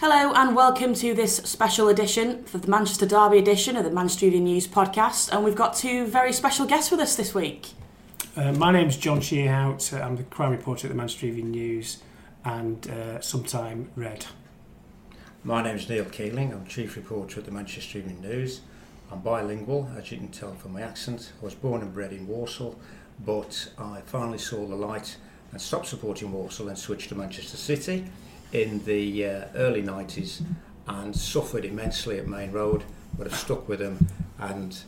Hello and welcome to this special edition for the Manchester Derby edition of the Manchester Evening News podcast. And we've got two very special guests with us this week. Uh, my name's John Scheerhout. Uh, I'm the crime reporter at the Manchester Evening News and uh, sometime Red. My name's Neil Keeling. I'm chief reporter at the Manchester Evening News. I'm bilingual, as you can tell from my accent. I was born and bred in Walsall, but I finally saw the light and stopped supporting Walsall and switched to Manchester City in the uh, early 90s and suffered immensely at Maine Road, but have stuck with them and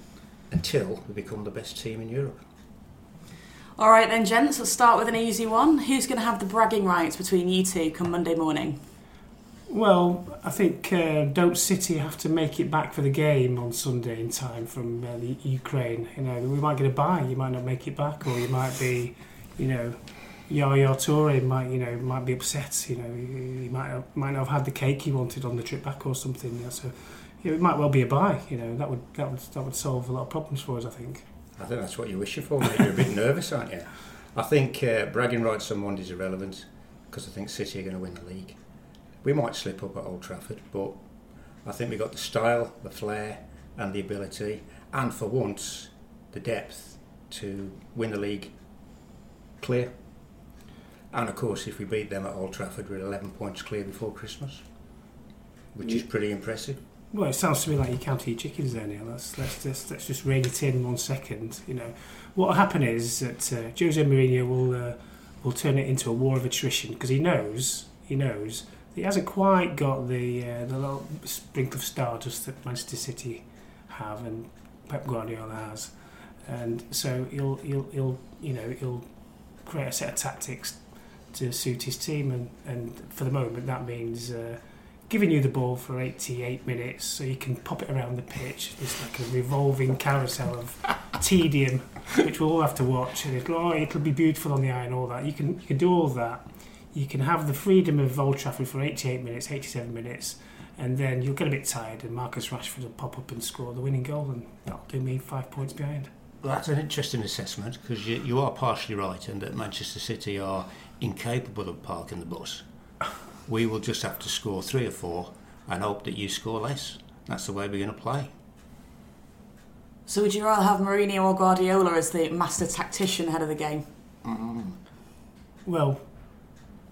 until we become the best team in Europe. All right, then, gents, let's start with an easy one. Who's going to have the bragging rights between you two come Monday morning? Well, I think uh, don't City have to make it back for the game on Sunday in time from uh, the Ukraine. You know, we might get a bye. You might not make it back, or you might be, you know, Yaya Toure might, you know, might be upset. You know, he, he might have, might not have had the cake he wanted on the trip back or something. So yeah, it might well be a bye. You know, that would that would that would solve a lot of problems for us. I think. I think that's what you're wishing for. Mate. You're a bit nervous, aren't you? I think uh, bragging rights on Monday is irrelevant because I think City are going to win the league. We might slip up at Old Trafford, but I think we've got the style, the flair, and the ability, and for once, the depth to win the league clear. And of course, if we beat them at Old Trafford, we're 11 points clear before Christmas, which is pretty impressive. Well, it sounds to me like you count your chickens there, Neil. Let's, let's, just, let's just rein it in one second. You know, what will happen is that uh, Jose Mourinho will uh, will turn it into a war of attrition because he knows he knows he hasn't quite got the uh, the little sprinkle of stardust that Manchester City have and Pep Guardiola has, and so he'll he'll, he'll you know he'll create a set of tactics to suit his team, and, and for the moment that means uh, giving you the ball for 88 minutes so you can pop it around the pitch. It's like a revolving carousel of tedium, which we'll all have to watch, and it'll, oh, it'll be beautiful on the eye and all that. You can you can do all that. You can have the freedom of Old Trafford for 88 minutes, 87 minutes, and then you'll get a bit tired, and Marcus Rashford will pop up and score the winning goal, and that'll do me five points behind. Well, that's an interesting assessment because you, you are partially right and that Manchester City are incapable of parking the bus. We will just have to score three or four and hope that you score less. That's the way we're going to play. So, would you rather have Mourinho or Guardiola as the master tactician ahead of the game? Well,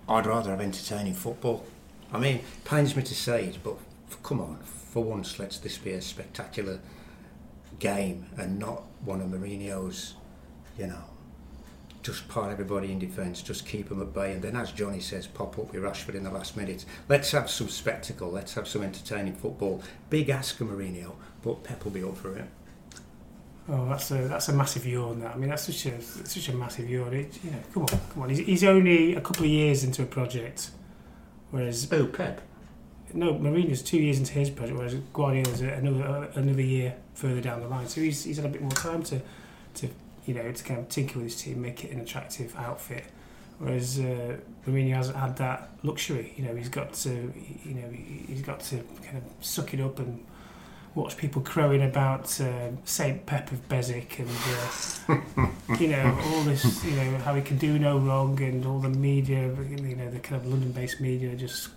I'd rather have entertaining football. I mean, it pains me to say it, but f- come on, for once, let's this be a spectacular game and not one of Mourinho's, you know, just pile everybody in defence, just keep them at bay, and then, as Johnny says, pop up with Rashford in the last minute. Let's have some spectacle. Let's have some entertaining football. Big ask of Mourinho, but Pep will be up for it. Oh, that's a that's a massive yawn. That I mean, that's such a such a massive yawn. It, you know, come on, come on. He's, he's only a couple of years into a project, whereas Oh, Pep. no, Mourinho's two years into his project, whereas Guardiola's another uh, another year further down the line. So he's he's had a bit more time to to you know to kind of tinker with his team, make it an attractive outfit. Whereas uh, Mourinho hasn't had that luxury. You know, he's got to you know he- he's got to kind of suck it up and watch people crowing about uh, Saint Pep of Bezic and uh, you know all this you know how he can do no wrong and all the media you know the kind of London-based media just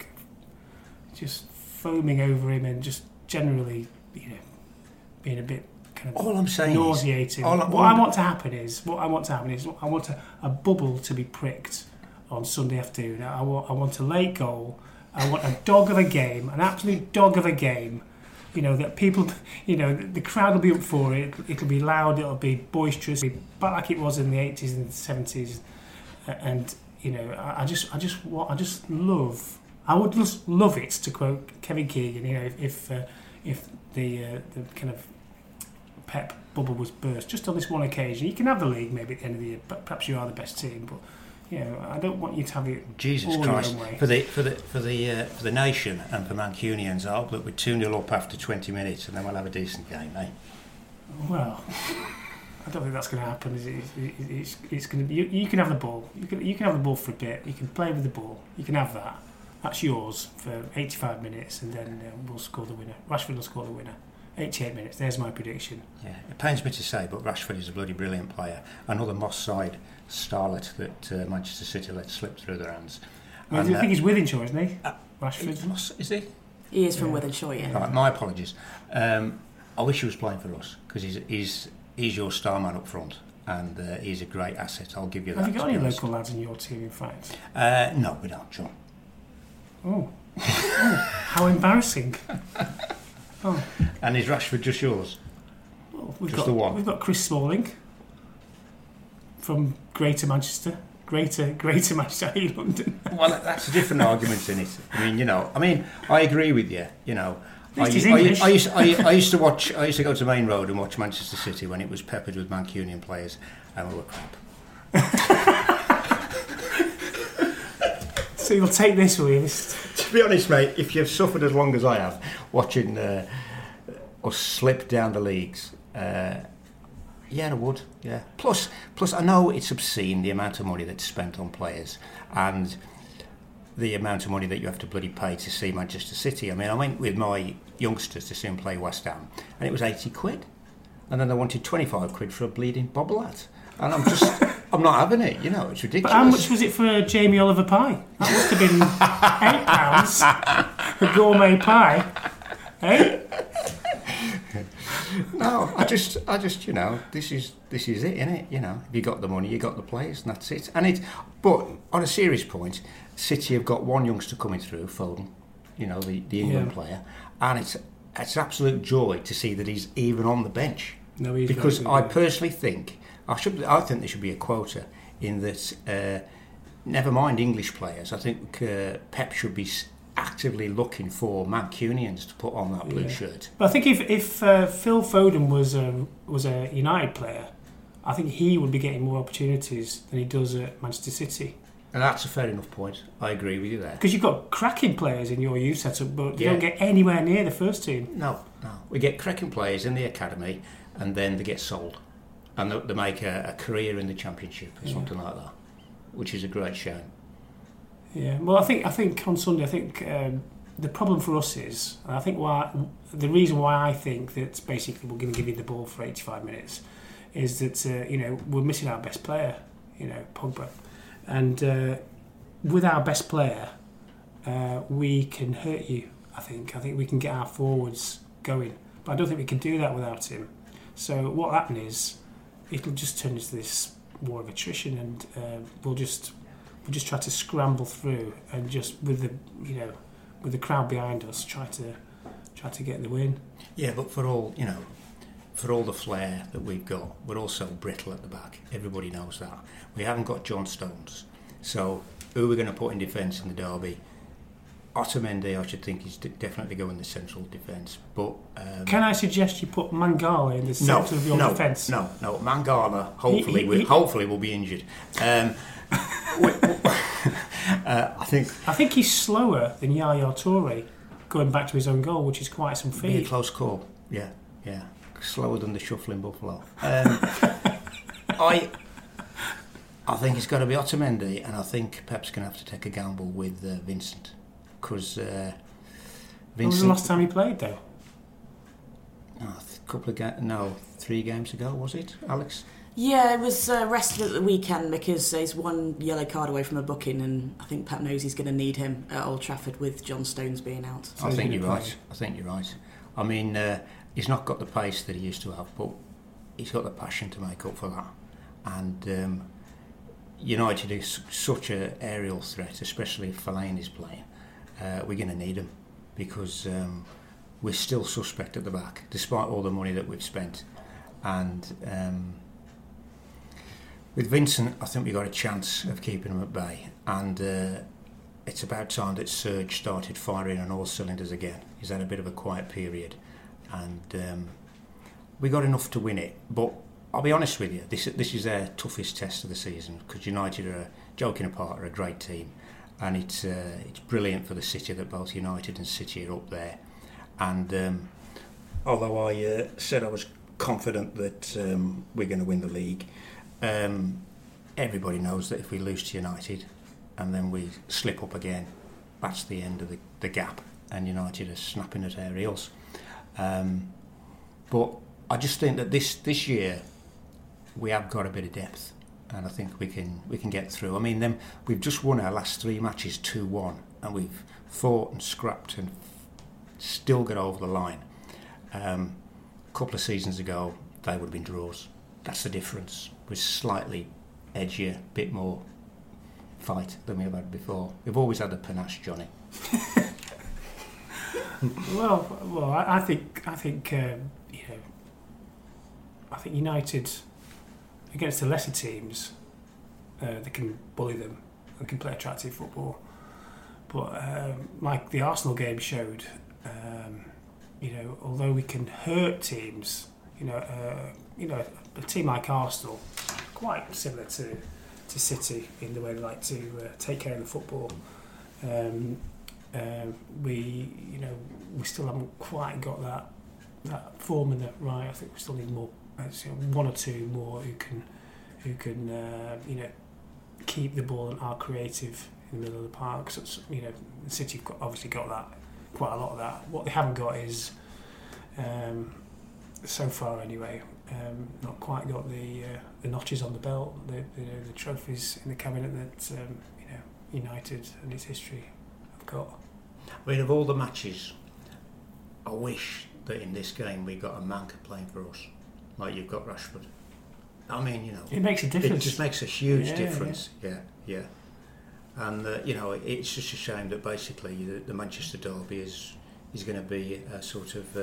just foaming over him and just generally you know being a bit kind of All I'm saying is, nauseating. all what I want to happen is what I want to happen is I want a, a bubble to be pricked on Sunday afternoon. I want I want a late goal. I want a dog of a game, an absolute dog of a game. You know that people, you know, the crowd will be up for it. It'll be loud. It'll be boisterous, but like it was in the eighties and seventies. And you know, I, I just, I just, what I just love. I would just love it to quote Kevin Keegan. You know, if if, uh, if the uh, the kind of Pep bubble was burst just on this one occasion. You can have the league maybe at the end of the year, but perhaps you are the best team. But you know, I don't want you to have it Jesus all your Christ! own way. For the for the for the uh, for the nation and for Mancunians, I hope that we're two 0 up after twenty minutes, and then we'll have a decent game, eh? Well, I don't think that's going to happen. Is it? It's, it's, it's going to be. You, you can have the ball. You can you can have the ball for a bit. You can play with the ball. You can have that. That's yours for 85 minutes, and then uh, we'll score the winner. Rashford will score the winner. 88 minutes. There's my prediction. Yeah, it pains me to say, but Rashford is a bloody brilliant player. Another Moss side starlet that uh, Manchester City let slip through their hands. I, And, I think he's Wythenshawe, isn't he? uh, Rashford. Moss, is he? He is from Yeah. Wythenshawe, yeah. Right, my apologies. Um, I wish he was playing for us because he's, he's he's your star man up front, and uh, he's a great asset. I'll give you that. Have you got any honest. local lads in your team, in fact? Uh, no, we don't, John. Oh. oh how embarrassing. Oh, And is Rashford just yours? well, we've Just got the one. we've got Chris Smalling from Greater Manchester, Greater Greater Manchester, London. Well, that's a different argument in it. I mean, you know, I mean, I agree with you. You know, I, At I-. I used, I, I used to watch. I used to go to Maine Road and watch Manchester City when it was peppered with Mancunian players, and we were crap. So you'll take this, will you? This- be honest, mate, if you've suffered as long as I have watching uh, us slip down the leagues, uh, yeah, I would. Yeah. Plus, plus, I know it's obscene the amount of money that's spent on players and the amount of money that you have to bloody pay to see Manchester City. I mean, I went with my youngsters to see them play West Ham, and it was eighty quid, and then they wanted twenty five quid for a bleeding bobblehead, and I'm just, I'm not having it. You know, it's ridiculous. But how much was it for Jamie Oliver pie? That must have been eight pounds. A gourmet pie. Eh? No, I just, I just, you know, this is this is it, innit? You know, if you got the money, you got the players, and that's it. And it, but on a serious point, City have got one youngster coming through, Foden, you know, the, the England Yeah. player, and it's it's absolute joy to see that he's even on the bench. No, he's because I personally think I should, I think there should be a quota in that. Uh, never mind English players, I think uh, Pep should be actively looking for Mancunians to put on that blue Yeah. shirt. But I think if if uh, Phil Foden was a was a United player, I think he would be getting more opportunities than he does at Manchester City. And that's a fair enough point. I agree with you there. Because you've got cracking players in your youth setup, but you Yeah. don't get anywhere near the first team. No, no. We get cracking players in the academy and then they get sold. And they, they make a, a career in the championship or Yeah. something like that, which is a great shame. Yeah. Well, I think I think on Sunday, I think um, the problem for us is, and I think why the reason why I think that basically we're going to give you the ball for 85 minutes is that uh, you know we're missing our best player, you know Pogba, and uh, with our best player, uh, we can hurt you. I think I think we can get our forwards going, but I don't think we can do that without him. So what happened is it'll just turn into this war of attrition, and uh, we'll just we'll just try to scramble through and just with the you know with the crowd behind us try to try to get the win. Yeah, but for all, you know, for all the flair that we've got, we're also brittle at the back. Everybody knows that. We haven't got John Stones. So who are we going to put in defence in the derby? Otamendi, I should think, is definitely going the central defence. But um, Can I suggest you put Mangala in the no, centre of your no, defence? no, no. Mangala, hopefully, He- he- will, he- hopefully will be injured. Um, we- uh, I think I think he's slower than Yaya Toure going back to his own goal, which is quite some be a feat. close call. Yeah, yeah. Slower than the shuffling buffalo. Um, I, I think it's got to be Otamendi, and I think Pep's going to have to take a gamble with uh, Vincent because uh, When was the last time he played though? oh, a couple of ga- no, three games ago was it, Alex? Yeah, it was uh, rested at the weekend because he's one yellow card away from a booking, and I think Pat knows he's going to need him at Old Trafford with John Stones being out. So I think you're play. right. I think you're right. I mean, uh, he's not got the pace that he used to have, but he's got the passion to make up for that. And um, United is such an aerial threat, especially if Fellaini is playing. Uh, we're going to need him because um, we're still suspect at the back, despite all the money that we've spent. And um, with Vincent, I think we got a chance of keeping him at bay. And uh, it's about time that Serge started firing on all cylinders again. He's had a bit of a quiet period, and um, we got enough to win it. But I'll be honest with you, this this is their toughest test of the season because United are joking apart, are a great team, and it's uh, it's brilliant for the city that both United and City are up there. And um, although I uh, said I was confident that um, we're going to win the league, um, everybody knows that if we lose to United and then we slip up again, that's the end of the, the gap, and United are snapping at our heels. Um, but I just think that this this year we have got a bit of depth, and I think we can we can get through. I mean, them we've just won our last three matches two one, and we've fought and scrapped and still got over the line. Um, a couple of seasons ago, they would have been draws. That's the difference. We're slightly edgier, a bit more fight than we have had before. We've always had the panache, Johnny. well, well, I, I think I think um, you know, I think United against the lesser teams, uh, they can bully them and can play attractive football. But um, like the Arsenal game showed, um, you know, although we can hurt teams, you know, uh, you know, a team like Arsenal, quite similar to to City in the way they like to uh, take care of the football. Um, uh, we, you know, we still haven't quite got that that form in formula right. I think we still need more, one or two more who can who can uh, you know keep the ball and are creative in the middle of the park. So, you know, City have obviously got that quite a lot of that. What they haven't got is um, so far anyway. Um, not quite got the uh, the notches on the belt, the you know, the trophies in the cabinet that um, you know United and its history have got. I mean, of all the matches, I wish that in this game we got a Manca playing for us, like you've got Rashford. I mean, you know, It makes a difference. it just makes a huge Yeah, difference. Yeah, yeah. And uh, you know, it's just a shame that basically the, the Manchester Derby is is going to be a sort of uh,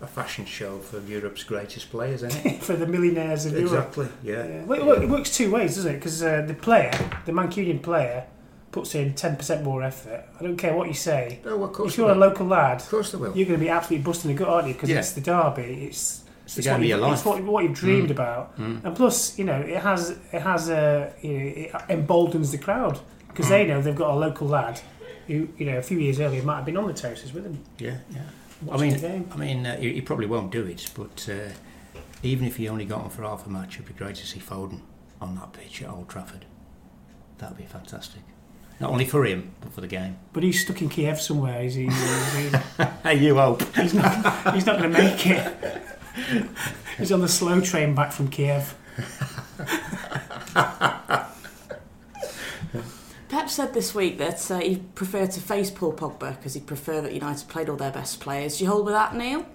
a fashion show for Europe's greatest players, isn't it? for the millionaires of Europe. exactly. Yeah. Yeah. Well, it, it works two ways, doesn't it? Because uh, the player, the Mancunian player, puts in ten percent more effort. I don't care what you say. Oh, of course. If you're a local lad, of course they will. you're going to be absolutely busting a gut, aren't you? Because Yeah. it's the derby. It's It's it's what, your it's life. what, what you've dreamed Mm. about. Mm. And plus, you know, it has it has a you know, it emboldens the crowd because Mm. they know they've got a local lad who you know a few years earlier might have been on the terraces with them. Yeah, yeah. I mean, the game. I mean, uh, he, he probably won't do it, but uh, even if he only got on for half a match, it'd be great to see Foden on that pitch at Old Trafford. That'd be fantastic. Not only for him, but for the game. But he's stuck in Kiev somewhere. Is he? Is he Hey, you hope. he's not. He's not going to make it. He's on the slow train back from Kiev. Pep said this week that uh, he preferred to face Paul Pogba because he'd prefer that United played all their best players. Do you hold with that, Neil?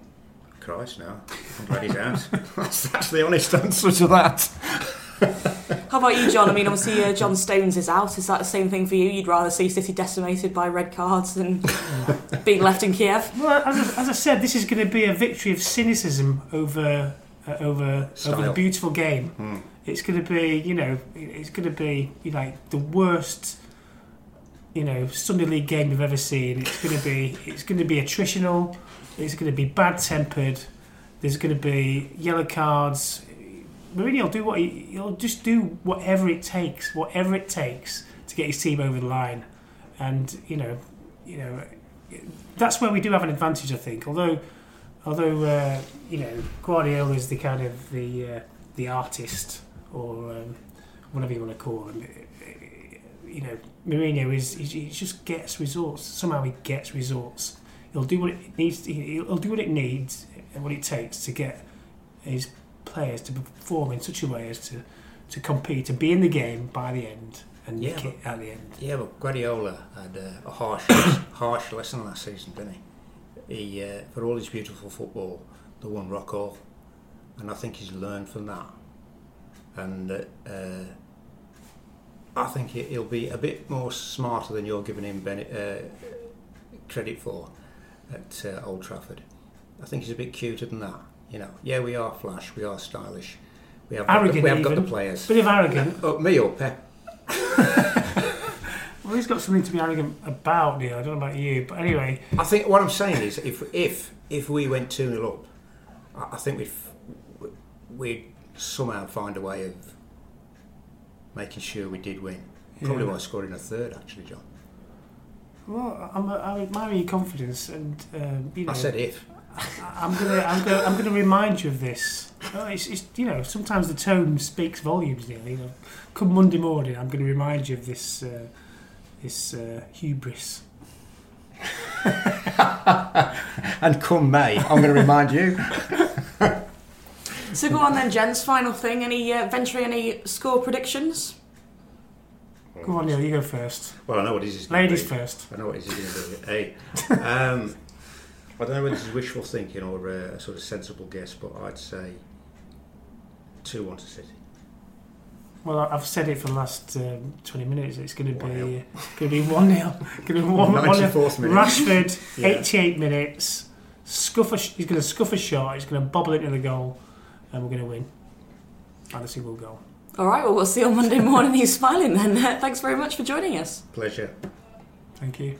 Christ, no. I'm glad he's out. that's, that's the honest answer to that. How about you, John? I mean, obviously, uh, John Stones is out. Is that the same thing for you? You'd rather see City decimated by red cards than being left in Kiev? Well, as I, as I said, this is going to be a victory of cynicism over uh, over over the beautiful game. Hmm. It's going to be, you know, it's going to be you know, like the worst, you know, Sunday league game we've ever seen. It's going to be, it's going to be attritional. It's going to be bad tempered. There's going to be yellow cards. Mourinho will do what he, he'll just do whatever it takes, whatever it takes to get his team over the line. And you know, you know, that's where we do have an advantage, I think. Although, although uh, you know, Guardiola is the kind of the uh, the artist or um, whatever you want to call him. You know, Mourinho is he, just gets results. Somehow he gets results. He'll do what it needs. He'll do what it needs and what it takes to get his players to perform in such a way as to to compete and be in the game by the end and Yeah, it at the end. Yeah, but Guardiola had uh, a harsh, harsh lesson last season, didn't he? He, uh, for all his beautiful football, the one rock all, and I think he's learned from that. And uh, I think he- he'll be a bit more smarter than you're giving him uh, credit for at uh, Old Trafford. I think he's a bit cuter than that. You know, yeah, we are flash, we are stylish, we have got the, Arrogant we have got the players. Bit of arrogant. Oh, me or Pep? Well, he's got something to be arrogant about, Neil. I don't know about you, but anyway, I think what I'm saying is, if if if we went two 0 up, I, I think we'd we'd somehow find a way of making sure we did win. Probably Yeah. why scoring a third, actually, John. Well, I'm, I admire your confidence, and um, you know, I said if. I'm gonna, I'm gonna, I'm gonna remind you of this. Oh, it's, it's, you know, sometimes the tone speaks volumes. Neil. You know, come Monday morning, I'm going to remind you of this, uh, this uh, hubris. And come May, I'm going to remind you. So go on then, Jen's Final thing. Any uh, venturing any score predictions? Go on, Neil, you go first. Well, I know what he's. is. gonna Ladies be. first. I know what he's is going to be. Hey, um, I don't know whether this is wishful thinking or uh, a sort of sensible guess, but I'd say two-one to City. Well, I- I've said it for the last um, 20 minutes. It's going to be 1-0. uh, going to be one 0 Going to be one 94th minute. Rashford, Yeah. 88 minutes. Scuff a, he's going to scuff a shot. He's going to bobble it into the goal, and we're going to win. And a single goal. All right. Well, we'll see you on Monday morning. He's smiling then. Thanks very much for joining us. Pleasure. Thank you.